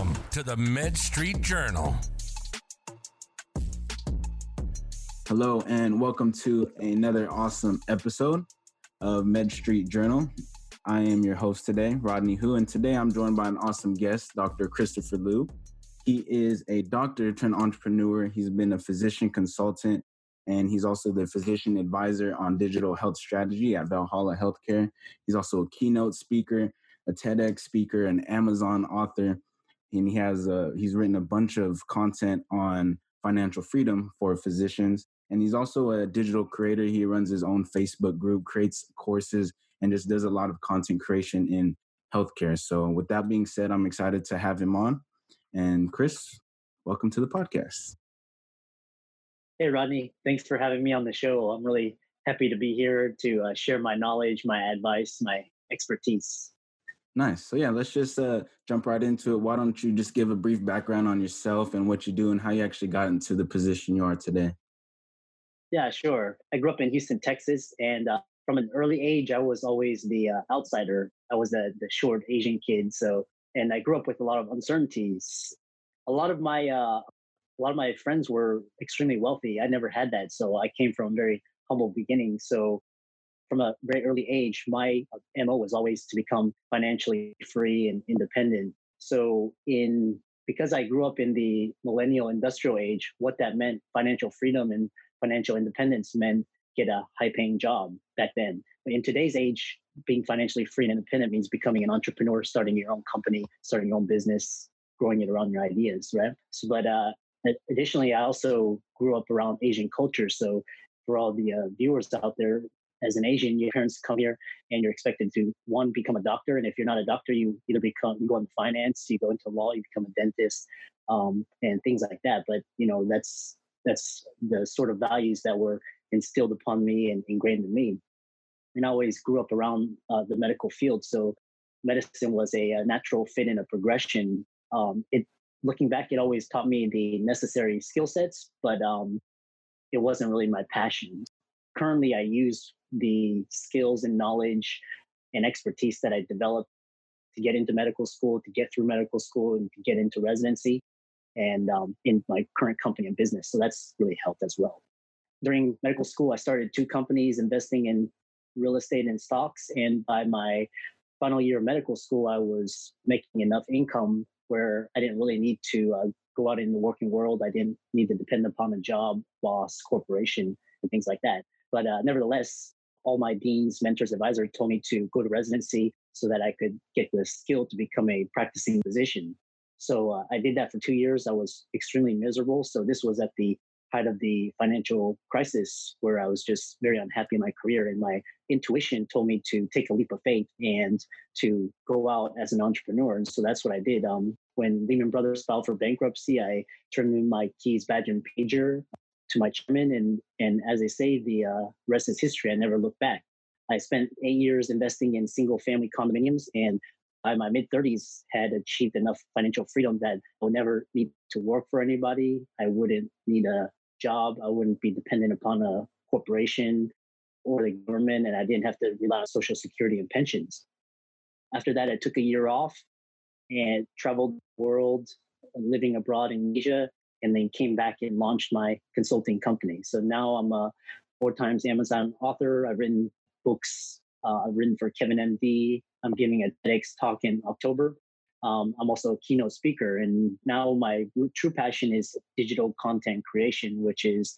Welcome to the Med Street Journal. Hello, and welcome to another awesome episode of Med Street Journal. I am your host today, Rodney Hu, and today I'm joined by an awesome guest, Dr. Christopher Liu. He is a doctor turned entrepreneur. He's been a physician consultant, and he's also the physician advisor on digital health strategy at Valhalla Healthcare. He's also a keynote speaker, a TEDx speaker, an Amazon author, and he has a, he's written a bunch of content on financial freedom for physicians. And he's also a digital creator. He runs his own Facebook group, creates courses, and just does a lot of content creation in healthcare. So, with that being said, I'm excited to have him on. And Chris, welcome to the podcast. Hey, Rodney. Thanks for having me on the show. I'm really happy to be here to uh, share my knowledge, my advice, my expertise. Nice. So, yeah, let's just uh, jump right into it. Why don't you just give a brief background on yourself and what you do and how you actually got into the position you are today? Yeah, sure. I grew up in Houston, Texas, and uh, from an early age, I was always the uh, outsider. I was the the short Asian kid. So, and I grew up with a lot of uncertainties. A lot of my uh, a lot of my friends were extremely wealthy. I never had that, so I came from very humble beginnings. So, from a very early age, my uh, mo was always to become financially free and independent. So, in because I grew up in the millennial industrial age, what that meant financial freedom and financial independence meant get a high paying job back then. In today's age, being financially free and independent means becoming an entrepreneur, starting your own company, starting your own business, growing it around your ideas, right? So, but uh, additionally, I also grew up around Asian culture. So, for all the uh, viewers out there, as an Asian, your parents come here and you're expected to one become a doctor, and if you're not a doctor, you either become you go into finance, you go into law, you become a dentist, um, and things like that. But you know that's that's the sort of values that were instilled upon me and ingrained in me. And I always grew up around uh, the medical field, so medicine was a, a natural fit and a progression. Um, it looking back, it always taught me the necessary skill sets, but um, it wasn't really my passion. Currently, I use the skills and knowledge and expertise that I developed to get into medical school, to get through medical school, and to get into residency and um, in my current company and business. So that's really helped as well. During medical school, I started two companies investing in real estate and stocks. And by my final year of medical school, I was making enough income where I didn't really need to uh, go out in the working world. I didn't need to depend upon a job, boss, corporation, and things like that. But uh, nevertheless, all my deans, mentors, advisors told me to go to residency so that I could get the skill to become a practicing physician. So uh, I did that for two years. I was extremely miserable. So this was at the height of the financial crisis where I was just very unhappy in my career. And my intuition told me to take a leap of faith and to go out as an entrepreneur. And so that's what I did. Um, when Lehman Brothers filed for bankruptcy, I turned in my keys, badge, and pager to my chairman. And, and as they say, the uh, rest is history. I never looked back. I spent eight years investing in single family condominiums and by my mid 30s had achieved enough financial freedom that I would never need to work for anybody. I wouldn't need a job. I wouldn't be dependent upon a corporation or the government, and I didn't have to rely on Social Security and pensions. After that, I took a year off and traveled the world, living abroad in Asia, and then came back and launched my consulting company. So now I'm a four times Amazon author. I've written books. Uh, I've written for Kevin MD, I'm giving a TEDx talk in October. Um, I'm also a keynote speaker, and now my true passion is digital content creation, which is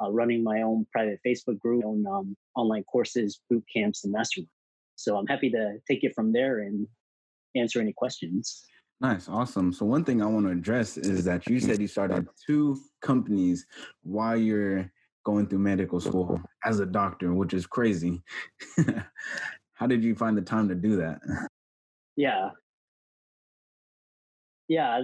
uh, running my own private Facebook group, own um, online courses, boot camps, and masterminds. So I'm happy to take it from there and answer any questions. Nice, awesome. So one thing I want to address is that you said you started two companies while you're going through medical school as a doctor, which is crazy. How did you find the time to do that? Yeah. Yeah,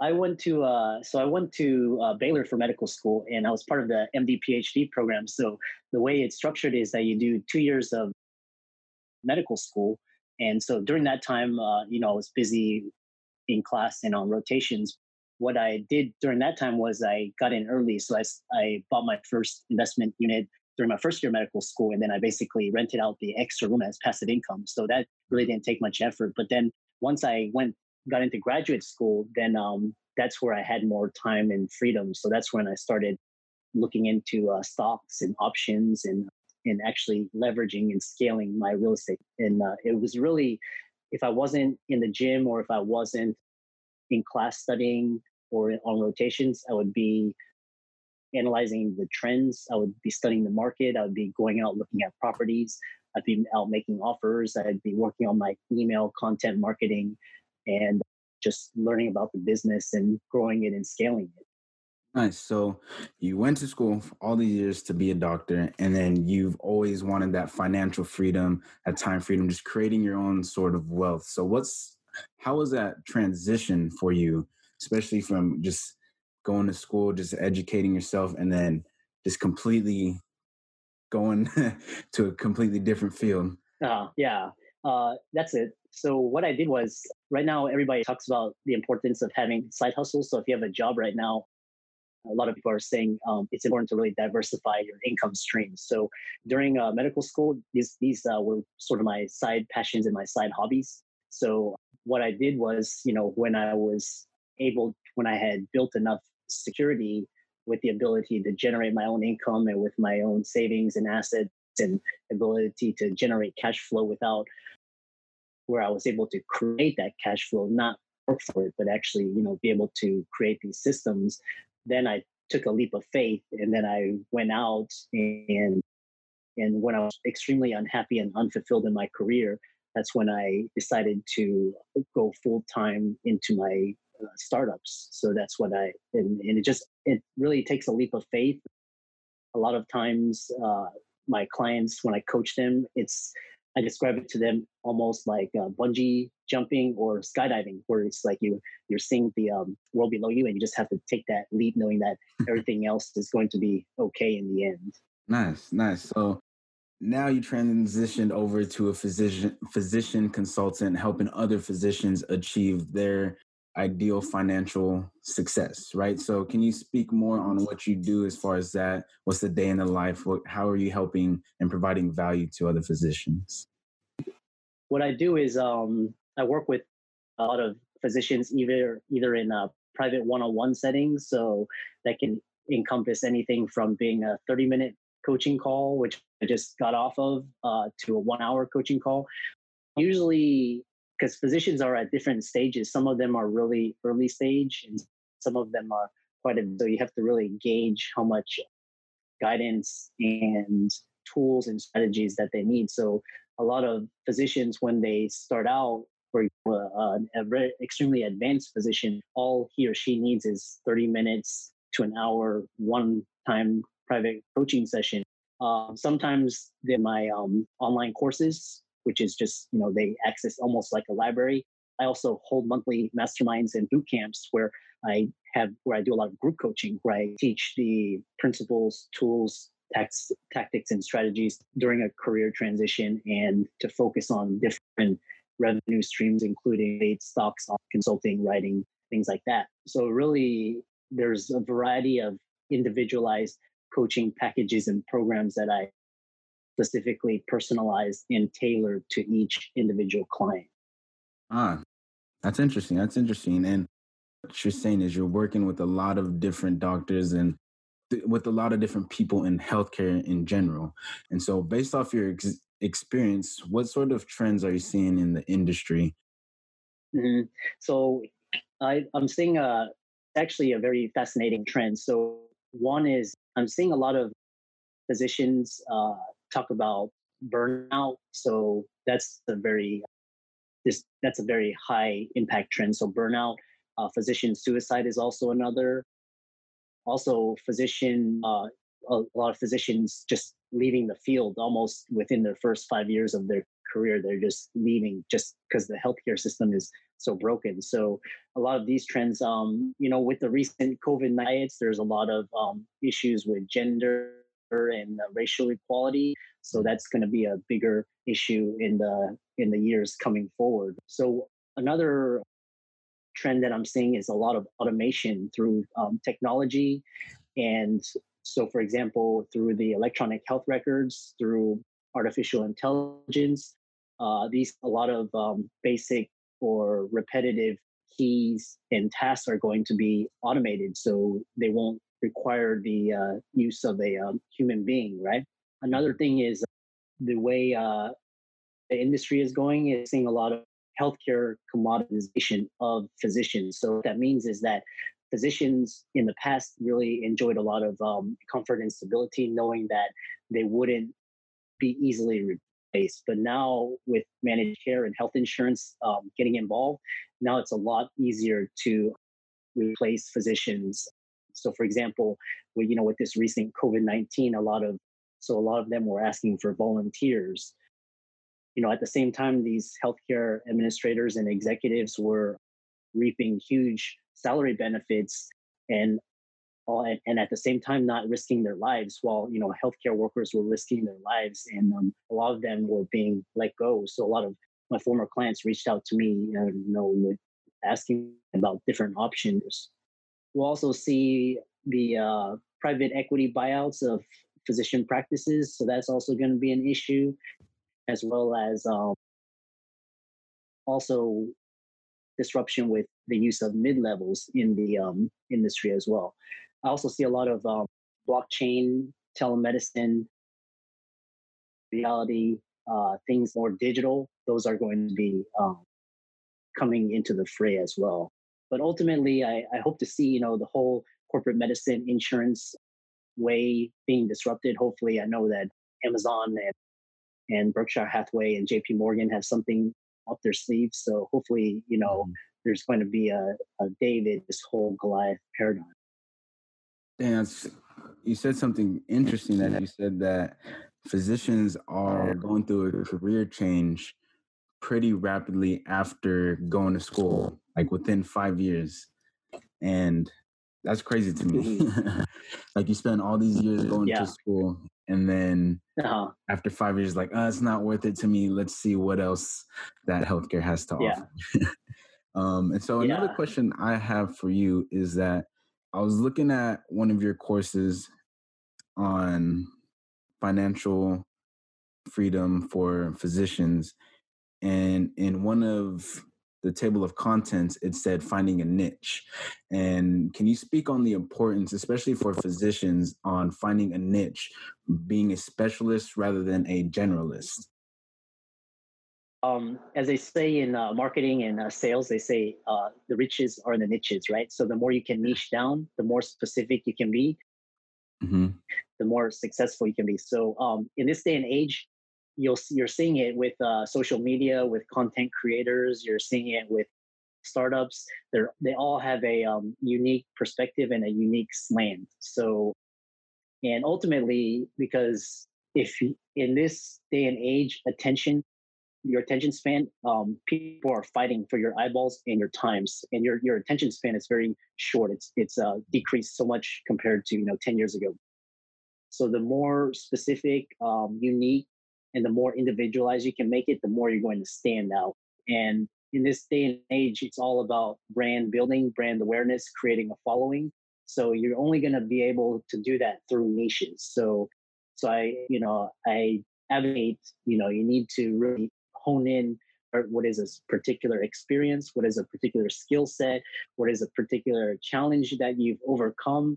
I went to uh, so I went to uh, Baylor for medical school, and I was part of the MD PhD program. So the way it's structured is that you do two years of medical school, and so during that time, uh, you know, I was busy in class and on rotations. What I did during that time was I got in early, so I, I bought my first investment unit during my first year of medical school. And then I basically rented out the extra room as passive income. So that really didn't take much effort. But then once I went got into graduate school, then um, that's where I had more time and freedom. So that's when I started looking into uh, stocks and options and and actually leveraging and scaling my real estate. And uh, it was really, if I wasn't in the gym or if I wasn't in class studying or on rotations, I would be analyzing the trends. I would be studying the market. I would be going out looking at properties. I'd be out making offers. I'd be working on my email content marketing and just learning about the business and growing it and scaling it. Nice. So you went to school for all these years to be a doctor, and then you've always wanted that financial freedom, that time freedom, just creating your own sort of wealth. So what's how was that transition for you, especially from just going to school, just educating yourself, and then just completely going to a completely different field? Uh, yeah, uh, that's it. So what I did was right now everybody talks about the importance of having side hustles. So if you have a job right now, a lot of people are saying um, it's important to really diversify your income streams. So during uh, medical school, these these uh, were sort of my side passions and my side hobbies. So what I did was, you know, when I was able, when I had built enough security with the ability to generate my own income and with my own savings and assets and ability to generate cash flow without where I was able to create that cash flow, not work for it, but actually, you know, be able to create these systems then I took a leap of faith and then I went out and and when I was extremely unhappy and unfulfilled in my career, that's when I decided to go full time into my uh, startups. So that's what I and, and, it just it really takes a leap of faith. A lot of times, uh, my clients when I coach them, it's I describe it to them almost like uh, bungee jumping or skydiving, where it's like you you're seeing the um, world below you, and you just have to take that leap, knowing that everything else is going to be okay in the end. Nice, nice. So now you transitioned over to a physician physician consultant, helping other physicians achieve their ideal financial success, right? So, can you speak more on what you do as far as that? What's the day in the life? What, how are you helping and providing value to other physicians? What I do is um, I work with a lot of physicians, either either in a private one-on-one settings, so that can encompass anything from being a 30-minute coaching call, which I just got off of, uh, to a one-hour coaching call. Usually, because physicians are at different stages. Some of them are really early stage, and some of them are quite a. So you have to really gauge how much guidance and tools and strategies that they need. So a lot of physicians, when they start out, for a very extremely advanced physician, all he or she needs is 30 minutes to an hour, one time private coaching session. Uh, sometimes in my um, online courses, which is just, you know, they access almost like a library. I also hold monthly masterminds and boot camps where I have, where I do a lot of group coaching, where I teach the principles, tools, tax, tactics, and strategies during a career transition and to focus on different revenue streams, including stocks, consulting, writing, things like that. So really, there's a variety of individualized coaching packages and programs that I specifically personalized and tailored to each individual client. Ah, that's interesting. That's interesting. And what you're saying is you're working with a lot of different doctors and th- with a lot of different people in healthcare in general. And so, based off your ex- experience, what sort of trends are you seeing in the industry? Mm-hmm. So, I, I'm seeing a, actually a very fascinating trend. So, one is I'm seeing a lot of physicians uh, talk about burnout. So that's a very this that's a very high impact trend. So burnout, uh, physician suicide is also another. Also, physician uh, a lot of physicians just leaving the field almost within their first five years of their career. They're just leaving just because the healthcare system is so broken. So a lot of these trends, um, you know, with the recent COVID riots, there's a lot of um, issues with gender and racial equality. So that's going to be a bigger issue in the in the years coming forward. So another trend that I'm seeing is a lot of automation through um, technology, and so for example, through the electronic health records, through artificial intelligence, uh, these a lot of um, basic or repetitive keys and tasks are going to be automated, so they won't require the uh, use of a um, human being, right? Another thing is the way uh, the industry is going is seeing a lot of healthcare commoditization of physicians. So what that means is that physicians in the past really enjoyed a lot of um, comfort and stability, knowing that they wouldn't be easily replaced. But now with managed care and health insurance um, getting involved, now it's a lot easier to replace physicians. So, for example, with, you know, with this recent COVID nineteen, a lot of so a lot of them were asking for volunteers. You know, at the same time, these healthcare administrators and executives were reaping huge salary benefits and all, and at the same time not risking their lives while you know healthcare workers were risking their lives and um, a lot of them were being let go so a lot of my former clients reached out to me you know asking about different options we'll also see the uh, private equity buyouts of physician practices so that's also going to be an issue as well as um, also disruption with the use of mid levels in the um, industry as well. I also see a lot of um, blockchain, telemedicine, reality, uh, things more digital. Those are going to be um, coming into the fray as well. But ultimately, I, I hope to see you know the whole corporate medicine insurance way being disrupted. Hopefully, I know that Amazon and and Berkshire Hathaway and JP Morgan have something up their sleeves. So hopefully, you know, mm-hmm. there's going to be a, a David, this whole Goliath paradigm. Dan, you said something interesting that you said that physicians are going through a career change pretty rapidly after going to school, like within five years. And that's crazy to me. Mm-hmm. like you spend all these years going yeah. to school and then uh-huh. after five years like oh, it's not worth it to me let's see what else that healthcare has to yeah. offer um, and so another yeah. question i have for you is that i was looking at one of your courses on financial freedom for physicians and in one of the table of contents, it said finding a niche. And can you speak on the importance, especially for physicians, on finding a niche, being a specialist rather than a generalist? Um, as they say in uh, marketing and uh, sales, they say uh, the riches are in the niches, right? So the more you can niche down, the more specific you can be, mm-hmm. the more successful you can be. So um, in this day and age, you'll see, you're seeing it with uh, social media, with content creators. You're seeing it with startups. They're they all have a um, unique perspective and a unique slant. So, and ultimately, because if in this day and age, attention, your attention span, um, people are fighting for your eyeballs and your times, and your your attention span is very short. It's it's uh, decreased so much compared to you know ten years ago. So the more specific, um, unique, and the more individualized you can make it, the more you're going to stand out. And in this day and age, it's all about brand building, brand awareness, creating a following. So you're only going to be able to do that through niches. So, so I, you know, I advocate, you know, you need to really hone in uh, what is a particular experience, what is a particular skill set, what is a particular challenge that you've overcome.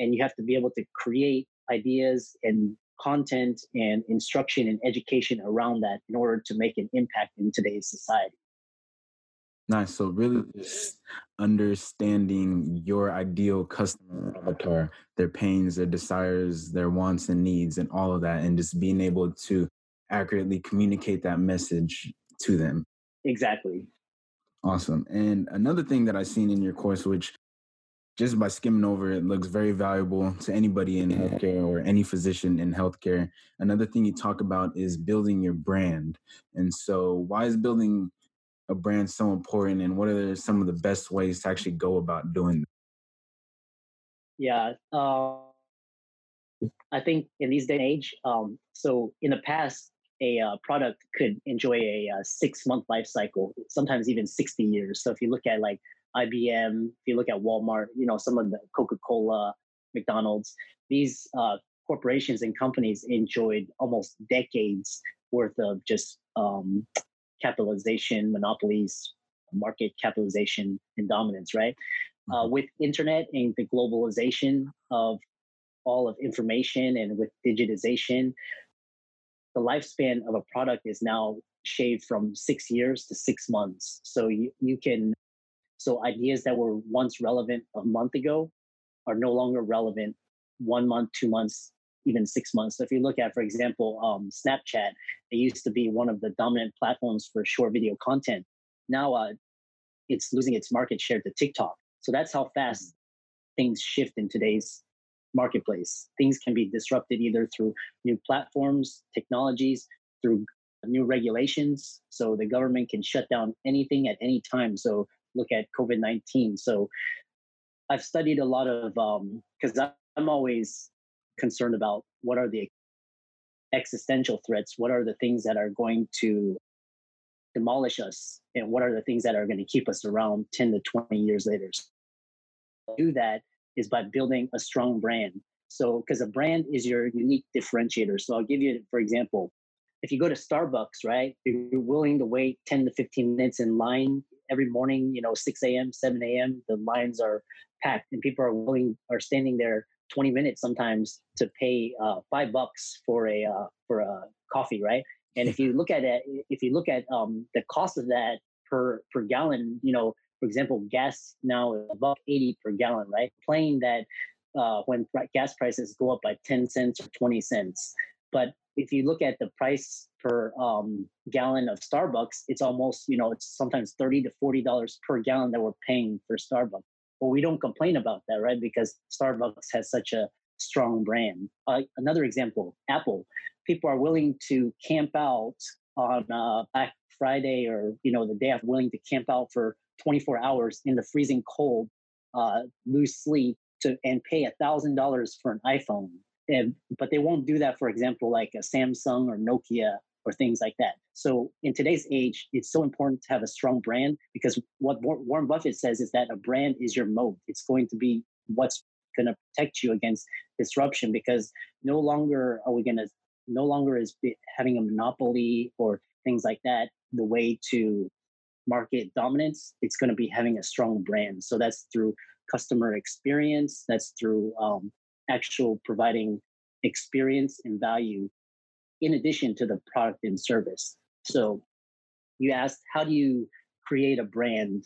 And you have to be able to create ideas and content and instruction and education around that in order to make an impact in today's society. Nice. So really just understanding your ideal customer avatar, their pains, their desires, their wants and needs and all of that and just being able to accurately communicate that message to them. Exactly. Awesome. And another thing that I've seen in your course, which just by skimming over it looks very valuable to anybody in healthcare or any physician in healthcare. Another thing you talk about is building your brand. And so, why is building a brand so important, and what are some of the best ways to actually go about doing that? Yeah. Uh, I think in these day and age, um, so in the past, a uh, product could enjoy a, uh, six month life cycle, sometimes even 60 years. So if you look at like IBM, if you look at Walmart, you know, some of the Coca Cola, McDonald's, these uh, corporations and companies enjoyed almost decades worth of just um, capitalization, monopolies, market capitalization and dominance, right? Uh, mm-hmm. with internet and the globalization of all of information and with digitization, the lifespan of a product is now shaved from six years to six months. So you, you can, so ideas that were once relevant a month ago are no longer relevant one month, two months, even six months. So if you look at, for example, um, Snapchat, it used to be one of the dominant platforms for short video content. Now uh, it's losing its market share to TikTok. So that's how fast mm-hmm. things shift in today's marketplace. Things can be disrupted either through new platforms, technologies, through new regulations. So the government can shut down anything at any time. So look at COVID 19. So I've studied a lot of, because um, I'm always concerned about what are the existential threats, what are the things that are going to demolish us, and what are the things that are going to keep us around 10 to 20 years later. So do that is by building a strong brand. So, because a brand is your unique differentiator. So, I'll give you, for example, if you go to Starbucks, right, you're willing to wait 10 to 15 minutes in line every morning, you know, 6 a.m., 7 a.m., the lines are packed and people are willing, are standing there 20 minutes sometimes to pay uh, five bucks for a, uh, for a coffee, right? And if you look at it, if you look at um, the cost of that per, per gallon, you know, for example, gas now is about 80 per gallon, right? Playing that uh, when gas prices go up by 10 cents or 20 cents. But if you look at the price per um, gallon of Starbucks, it's almost, you know, it's sometimes 30 to $40 per gallon that we're paying for Starbucks. But we don't complain about that, right? Because Starbucks has such a strong brand. Uh, another example, Apple. People are willing to camp out on uh, Black Friday or, you know, the day after, willing to camp out for 24 hours in the freezing cold, uh, lose sleep to and pay a thousand dollars for an iPhone. And, but they won't do that, for example, like a Samsung or Nokia or things like that. So in today's age, it's so important to have a strong brand because what Warren Buffett says is that a brand is your moat. It's going to be what's going to protect you against disruption because no longer are we going to no longer is having a monopoly or things like that the way to market dominance, it's going to be having a strong brand. So that's through customer experience, that's through um, actual providing experience and value in addition to the product and service. So you asked, how do you create a brand?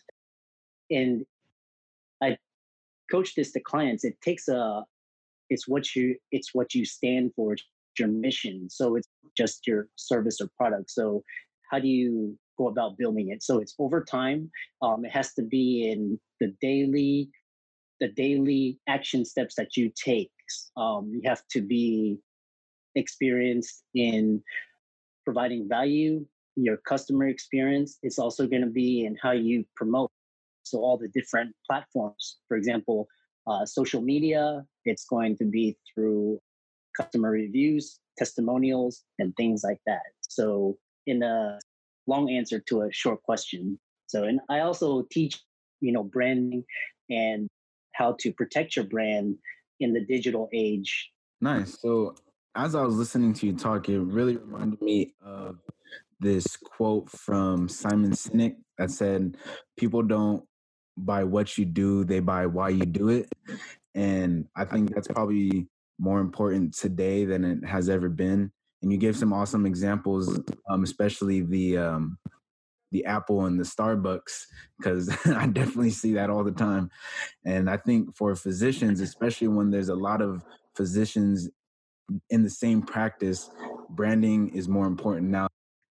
And I coach this to clients. It takes a, it's what you, it's what you stand for, it's your mission. So it's just your service or product. So how do you go about building it? So it's over time. Um, it has to be in the daily, the daily action steps that you take. Um, you have to be experienced in providing value. Your customer experience is also going to be in how you promote. So all the different platforms, for example, uh, social media. It's going to be through customer reviews, testimonials, and things like that. So in a long answer to a short question. So, and I also teach, you know, branding and how to protect your brand in the digital age. Nice. So, as I was listening to you talk, it really reminded me of this quote from Simon Sinek that said, People don't buy what you do, they buy why you do it. And I think that's probably more important today than it has ever been and you gave some awesome examples, um, especially the um, the Apple and the Starbucks, because I definitely see that all the time. And I think for physicians, especially when there's a lot of physicians in the same practice, branding is more important now,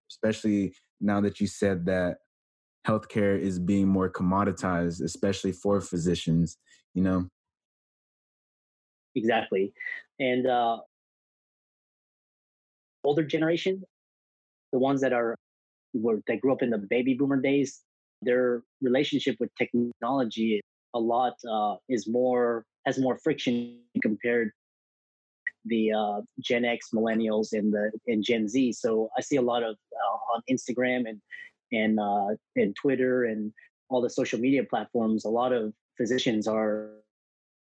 especially now that you said that healthcare is being more commoditized, especially for physicians, you know? Exactly. And uh, older generation, the ones that are were they grew up in the baby boomer days, their relationship with technology a lot uh, is more has more friction compared the uh, Gen X, millennials, and the and Gen Z. So I see a lot of uh, on Instagram and and uh, and Twitter and all the social media platforms. A lot of physicians are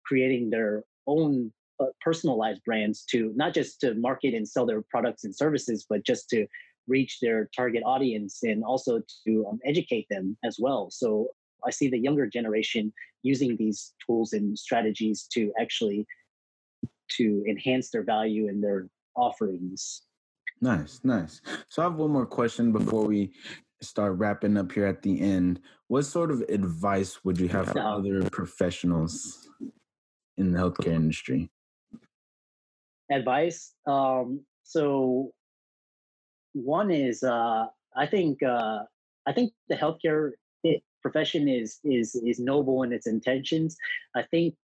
creating their own uh, personalized brands to not just to market and sell their products and services, but just to reach their target audience and also to um, educate them as well. So I see the younger generation using these tools and strategies to actually to enhance their value and their offerings. Nice, nice. So I have one more question before we start wrapping up here at the end. What sort of advice would you have for other professionals in the healthcare industry? Advice. Um, so one is uh, I think uh, I think the healthcare profession is is is noble in its intentions. I think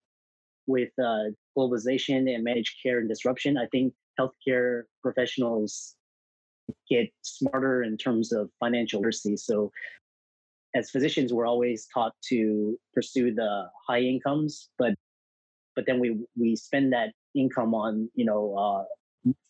with uh, globalization and managed care and disruption, I think healthcare professionals get smarter in terms of financial literacy. So, as physicians, we're always taught to pursue the high incomes, but but then we we spend that income on you know uh,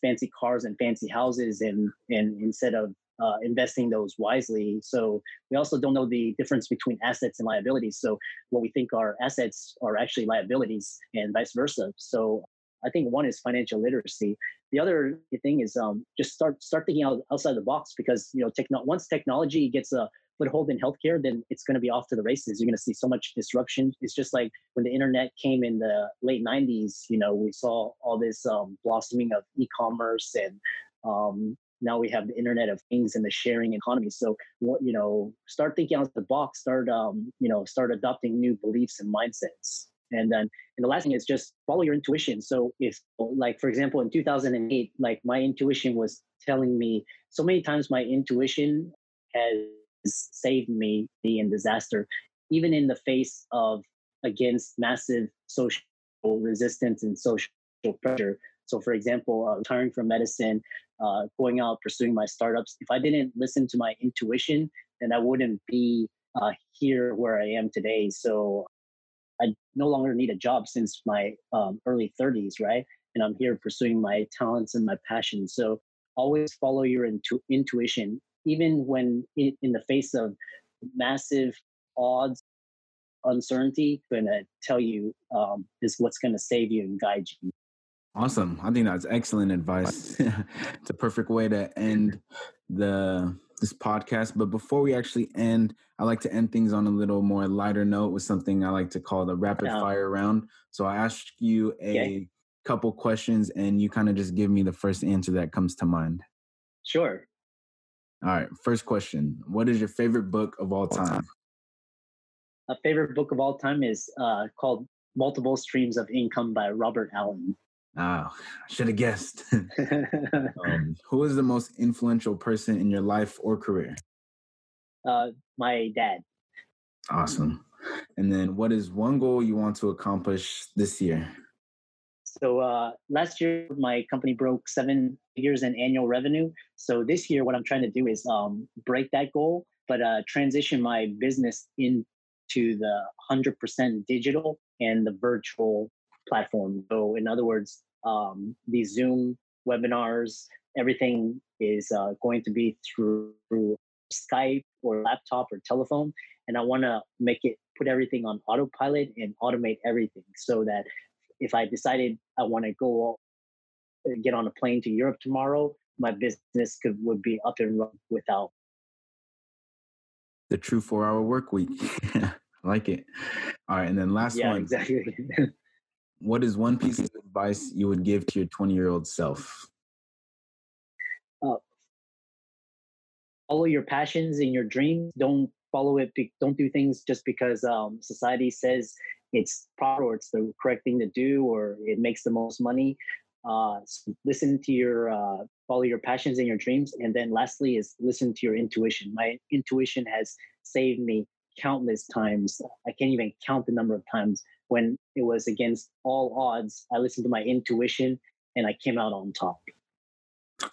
fancy cars and fancy houses, and and instead of uh, investing those wisely. So we also don't know the difference between assets and liabilities. So what we think are assets are actually liabilities, and vice versa. So I think one is financial literacy. The other thing is um, just start start thinking out, outside the box because you know techno- once technology gets a foothold in healthcare, then it's going to be off to the races. You're going to see so much disruption. It's just like when the internet came in the late '90s. You know, we saw all this um, blossoming of e-commerce and um, now we have the internet of things and the sharing economy so what you know start thinking out the box start um, you know start adopting new beliefs and mindsets and then and the last thing is just follow your intuition so if like for example in 2008 like my intuition was telling me so many times my intuition has saved me in disaster even in the face of against massive social resistance and social pressure. So for example uh, retiring from medicine uh, going out pursuing my startups if i didn't listen to my intuition then i wouldn't be uh, here where i am today. So i no longer need a job since my um, early 30s right? And i'm here pursuing my talents and my passions so always follow your intu- intuition even when in, in the face of massive odds uncertainty going to tell you um, is what's going to save you and guide you Awesome. I think that's excellent advice. it's a perfect way to end the this podcast. But before we actually end, I like to end things on a little more lighter note with something I like to call the rapid fire round. So I ask you a okay. couple questions and you kind of just give me the first answer that comes to mind. Sure. All right. First question. What is your favorite book of all time? A favorite book of all time is uh, called Multiple Streams of Income by Robert Allen. Oh, should have guessed. um, who is the most influential person in your life or career? Uh, my dad. Awesome. And then, what is one goal you want to accomplish this year? So uh, last year, my company broke seven figures in annual revenue. So this year, what I'm trying to do is um, break that goal, but uh, transition my business into the 100% digital and the virtual platform. So, in other words, um, these Zoom webinars, everything is uh, going to be through, through Skype or laptop or telephone. And I want to make it put everything on autopilot and automate everything so that if I decided I want to go uh, get on a plane to Europe tomorrow, my business could would be up and running without the true four hour work week. I like it. All right, and then last yeah, one. Exactly. what is one piece of advice you would give to your 20 year old self? Uh, follow your passions and your dreams. Don't follow it. Be, don't do things just because um, society says it's proper or it's the correct thing to do or it makes the most money. Uh, listen to your uh, follow your passions and your dreams, and then lastly is listen to your intuition. My intuition has saved me countless times. I can't even count the number of times when it was against all odds, I listened to my intuition and I came out on top.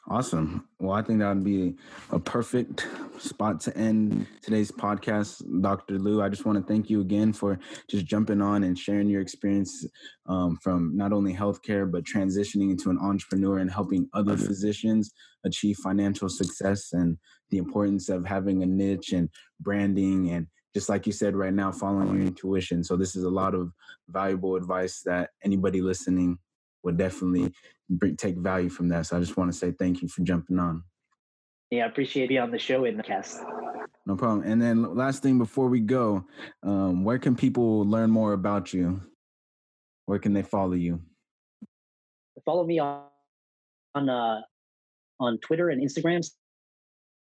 Awesome. Well, I think that would be a perfect spot to end today's podcast. Dr. Liu, I just want to thank you again for just jumping on and sharing your experience um, from not only healthcare, but transitioning into an entrepreneur and helping other physicians achieve financial success and the importance of having a niche and branding and just like you said right now, following your intuition. So this is a lot of valuable advice that anybody listening would definitely take value from that. So I just want to say thank you for jumping on. Yeah, I appreciate being on the show in the cast. No problem. And then last thing before we go, um, where can people learn more about you? Where can they follow you? Follow me on on uh, on Twitter and Instagram.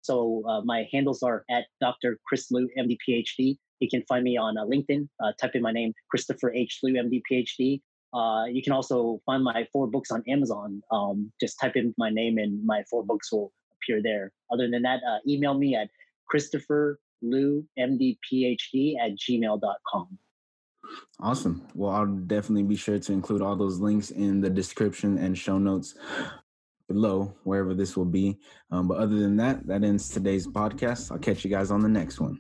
So uh, my handles are at Dr. Chris Liu, MD PhD. You can find me on uh, LinkedIn. Uh, type in my name, Christopher H. Liu, MD PhD. Uh, you can also find my four books on Amazon. Um, just type in my name and my four books will appear there. Other than that, uh, email me at Christopher Liu, MD PhD at gmail.com. Awesome. Well, I'll definitely be sure to include all those links in the description and show notes below, wherever this will be. Um, but other than that, that ends today's podcast. I'll catch you guys on the next one.